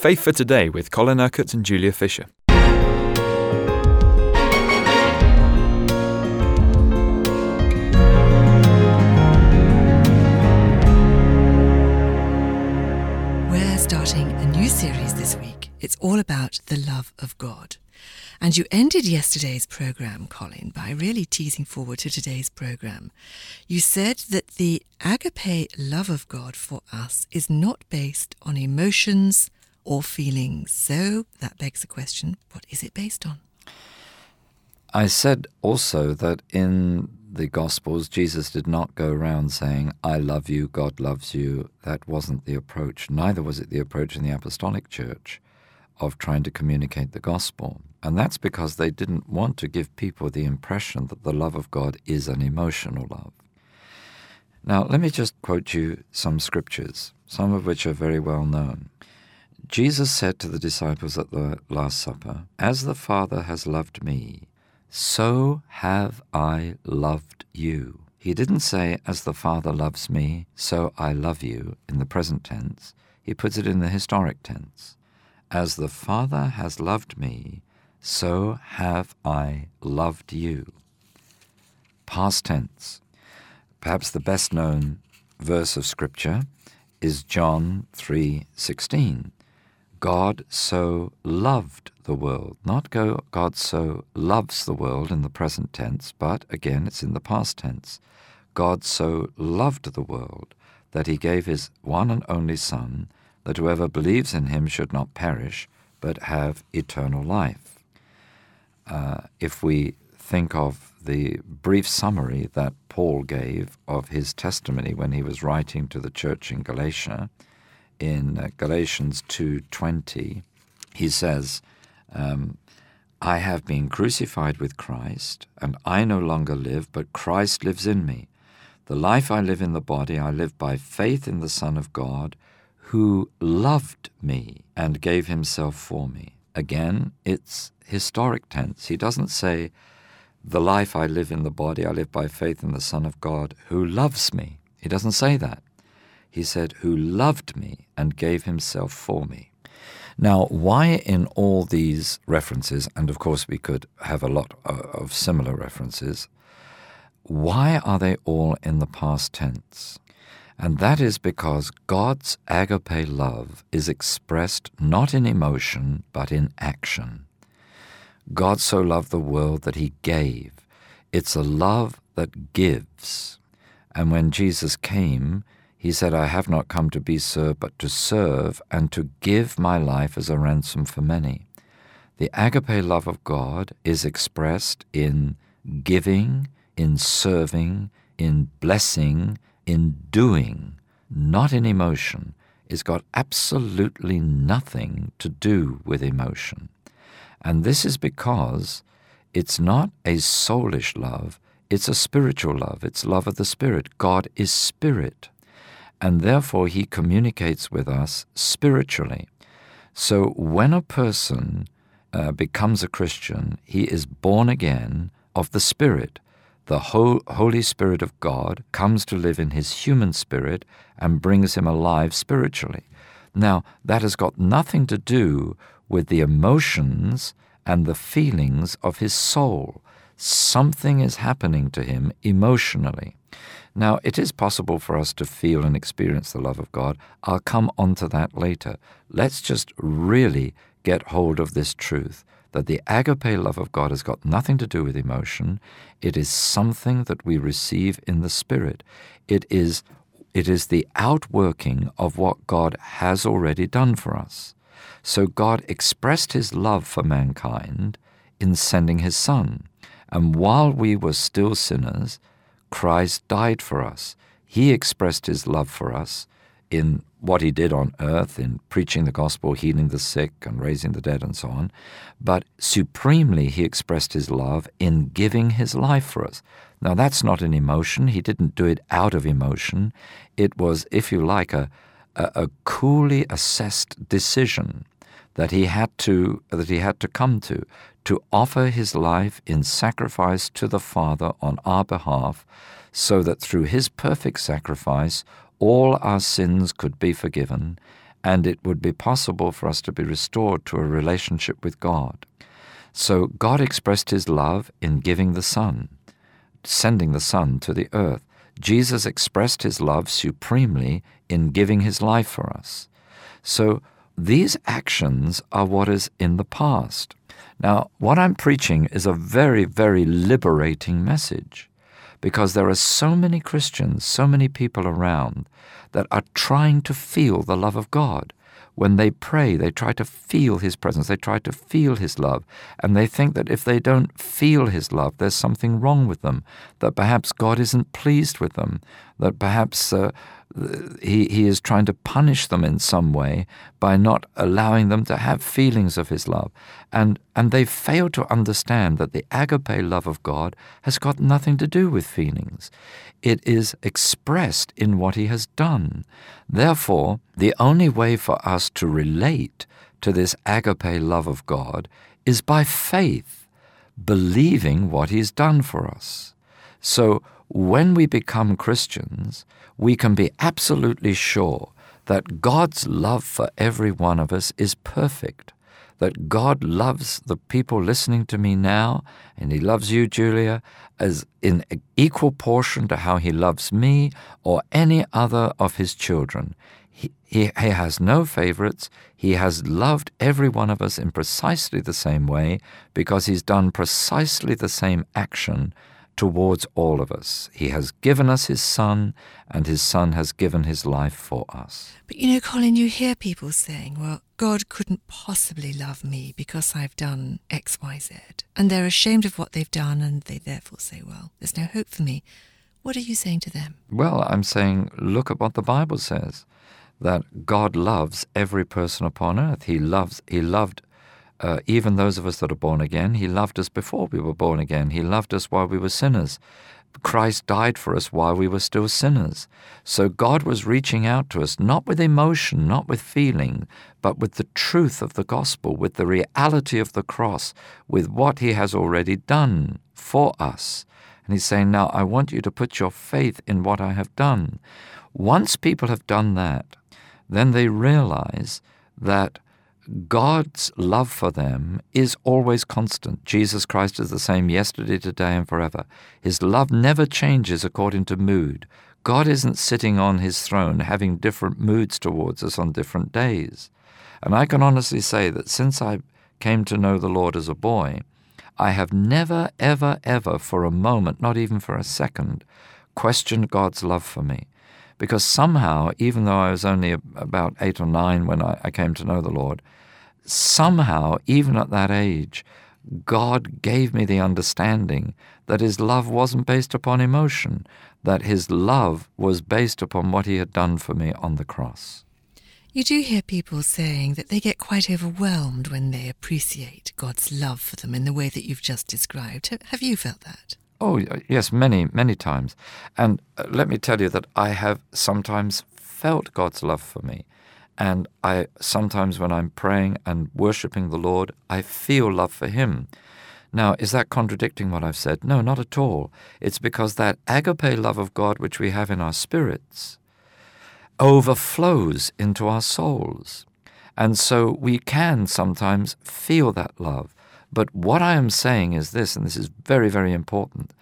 Faith for Today with Colin Urquhart and Julia Fisher. We're starting a new series this week. It's all about the love of God. And you ended yesterday's program, Colin, by really teasing forward to today's program. You said that the agape love of God for us is not based on emotions or feelings. So that begs the question what is it based on? I said also that in the Gospels, Jesus did not go around saying, I love you, God loves you. That wasn't the approach. Neither was it the approach in the Apostolic Church of trying to communicate the gospel. And that's because they didn't want to give people the impression that the love of God is an emotional love. Now, let me just quote you some scriptures, some of which are very well known. Jesus said to the disciples at the Last Supper, As the Father has loved me, so have I loved you. He didn't say, As the Father loves me, so I love you, in the present tense. He puts it in the historic tense. As the Father has loved me, so have I loved you. Past tense. Perhaps the best known verse of scripture is John 3:16. God so loved the world. Not go God so loves the world in the present tense, but again it's in the past tense. God so loved the world that he gave his one and only son that whoever believes in him should not perish, but have eternal life. Uh, if we think of the brief summary that Paul gave of his testimony when he was writing to the church in Galatia, in uh, Galatians 2:20, he says, um, "I have been crucified with Christ, and I no longer live, but Christ lives in me. The life I live in the body, I live by faith in the Son of God." who loved me and gave himself for me. Again, it's historic tense. He doesn't say, The life I live in the body, I live by faith in the Son of God who loves me. He doesn't say that. He said, Who loved me and gave himself for me. Now, why in all these references, and of course we could have a lot of similar references, why are they all in the past tense? And that is because God's agape love is expressed not in emotion, but in action. God so loved the world that he gave. It's a love that gives. And when Jesus came, he said, I have not come to be served, but to serve and to give my life as a ransom for many. The agape love of God is expressed in giving, in serving, in blessing, in doing, not in emotion, It's got absolutely nothing to do with emotion. And this is because it's not a soulish love, it's a spiritual love. It's love of the Spirit. God is Spirit. And therefore, He communicates with us spiritually. So when a person uh, becomes a Christian, he is born again of the Spirit the Holy Spirit of God comes to live in his human spirit and brings him alive spiritually. Now, that has got nothing to do with the emotions and the feelings of his soul. Something is happening to him emotionally. Now, it is possible for us to feel and experience the love of God. I'll come on to that later. Let's just really get hold of this truth that the agape love of God has got nothing to do with emotion. It is something that we receive in the Spirit. It is, it is the outworking of what God has already done for us. So God expressed his love for mankind in sending his Son. And while we were still sinners, Christ died for us. He expressed his love for us in what he did on earth in preaching the gospel, healing the sick, and raising the dead, and so on. But supremely, he expressed his love in giving his life for us. Now, that's not an emotion. He didn't do it out of emotion. It was, if you like, a, a, a coolly assessed decision that he had to that he had to come to to offer his life in sacrifice to the Father on our behalf so that through his perfect sacrifice all our sins could be forgiven, and it would be possible for us to be restored to a relationship with God. So God expressed his love in giving the Son, sending the Son to the earth. Jesus expressed his love supremely in giving his life for us. So these actions are what is in the past. Now, what I'm preaching is a very, very liberating message because there are so many Christians, so many people around that are trying to feel the love of God. When they pray, they try to feel His presence, they try to feel His love, and they think that if they don't feel His love, there's something wrong with them, that perhaps God isn't pleased with them, that perhaps uh, he, he is trying to punish them in some way by not allowing them to have feelings of his love. And, and they fail to understand that the agape love of God has got nothing to do with feelings. It is expressed in what he has done. Therefore, the only way for us to relate to this agape love of God is by faith, believing what he's done for us. So when we become Christians, we can be absolutely sure that God's love for every one of us is perfect. That God loves the people listening to me now, and He loves you, Julia, as in equal portion to how He loves me or any other of His children. He, he, he has no favorites. He has loved every one of us in precisely the same way because He's done precisely the same action towards all of us. He has given us His Son, and His Son has given His life for us. But you know, Colin, you hear people saying, well, God couldn't possibly love me because I've done X, Y, Z. And they're ashamed of what they've done, and they therefore say, well, there's no hope for me. What are you saying to them? Well, I'm saying, look at what the Bible says that God loves every person upon earth. He loves, He loved uh, even those of us that are born again, He loved us before we were born again. He loved us while we were sinners. Christ died for us while we were still sinners. So God was reaching out to us, not with emotion, not with feeling, but with the truth of the gospel, with the reality of the cross, with what He has already done for us. And He's saying, Now I want you to put your faith in what I have done. Once people have done that, then they realize that God's love for them is always constant. Jesus Christ is the same yesterday, today, and forever. His love never changes according to mood. God isn't sitting on his throne having different moods towards us on different days. And I can honestly say that since I came to know the Lord as a boy, I have never, ever, ever for a moment, not even for a second, questioned God's love for me. Because somehow, even though I was only about eight or nine when I, I came to know the Lord, somehow, even at that age, God gave me the understanding that His love wasn't based upon emotion, that His love was based upon what He had done for me on the cross. You do hear people saying that they get quite overwhelmed when they appreciate God's love for them in the way that you've just described. Have you felt that? Oh, yes, many, many times. And uh, let me tell you that I have sometimes felt God's love for me. And I sometimes, when I'm praying and worshiping the Lord, I feel love for Him. Now, is that contradicting what I've said? No, not at all. It's because that agape love of God which we have in our spirits overflows into our souls. And so we can sometimes feel that love. But what I am saying is this, and this is very, very important.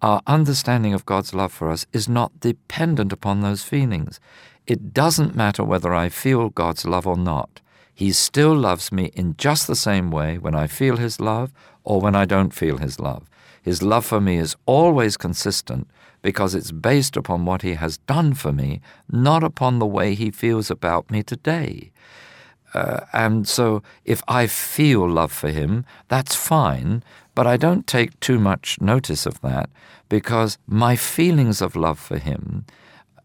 Our understanding of God's love for us is not dependent upon those feelings. It doesn't matter whether I feel God's love or not. He still loves me in just the same way when I feel His love or when I don't feel His love. His love for me is always consistent because it's based upon what He has done for me, not upon the way He feels about me today. Uh, and so if I feel love for Him, that's fine, but I don't take too much notice of that because my feelings of love for Him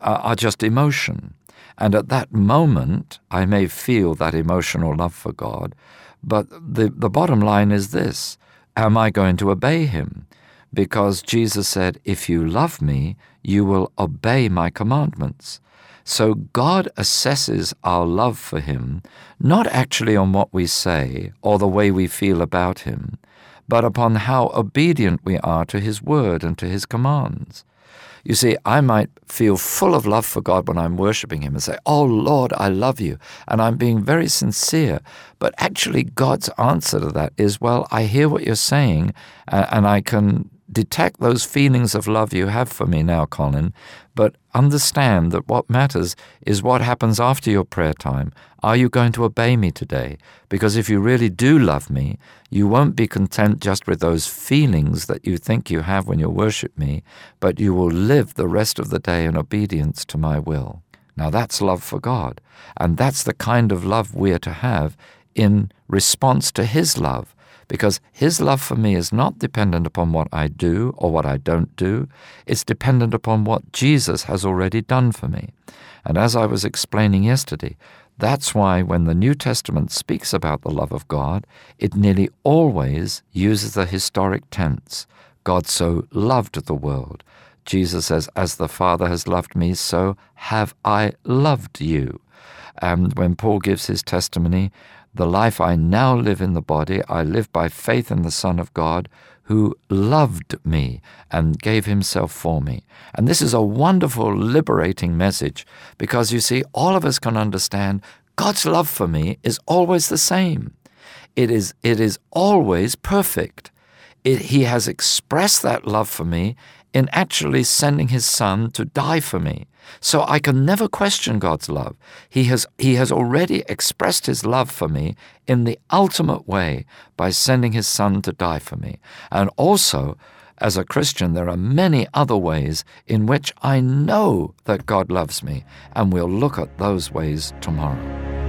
are just emotion. And at that moment, I may feel that emotional love for God, but the, the bottom line is this Am I going to obey Him? Because Jesus said, If you love me, you will obey my commandments. So God assesses our love for Him not actually on what we say or the way we feel about Him, but upon how obedient we are to His word and to His commands. You see, I might feel full of love for God when I'm worshiping Him and say, Oh Lord, I love you. And I'm being very sincere. But actually, God's answer to that is, Well, I hear what you're saying, and I can detect those feelings of love you have for me now, Colin, but understand that what matters is what happens after your prayer time. Are you going to obey me today? Because if you really do love me, you won't be content just with those feelings that you think you have when you worship me, but you will live the rest of the day in obedience to my will. Now that's love for God, and that's the kind of love we're to have in response to His love because His love for me is not dependent upon what I do or what I don't do. It's dependent upon what Jesus has already done for me. And as I was explaining yesterday, that's why when the New Testament speaks about the love of God, it nearly always uses the historic tense. God so loved the world. Jesus says, As the Father has loved me, so have I loved you. And when Paul gives his testimony, the life I now live in the body, I live by faith in the Son of God who loved me and gave himself for me. And this is a wonderful, liberating message because you see, all of us can understand God's love for me is always the same. It is, it is always perfect. It, he has expressed that love for me in actually sending his son to die for me. So I can never question God's love. He has, he has already expressed his love for me in the ultimate way by sending his son to die for me. And also, as a Christian, there are many other ways in which I know that God loves me, and we'll look at those ways tomorrow.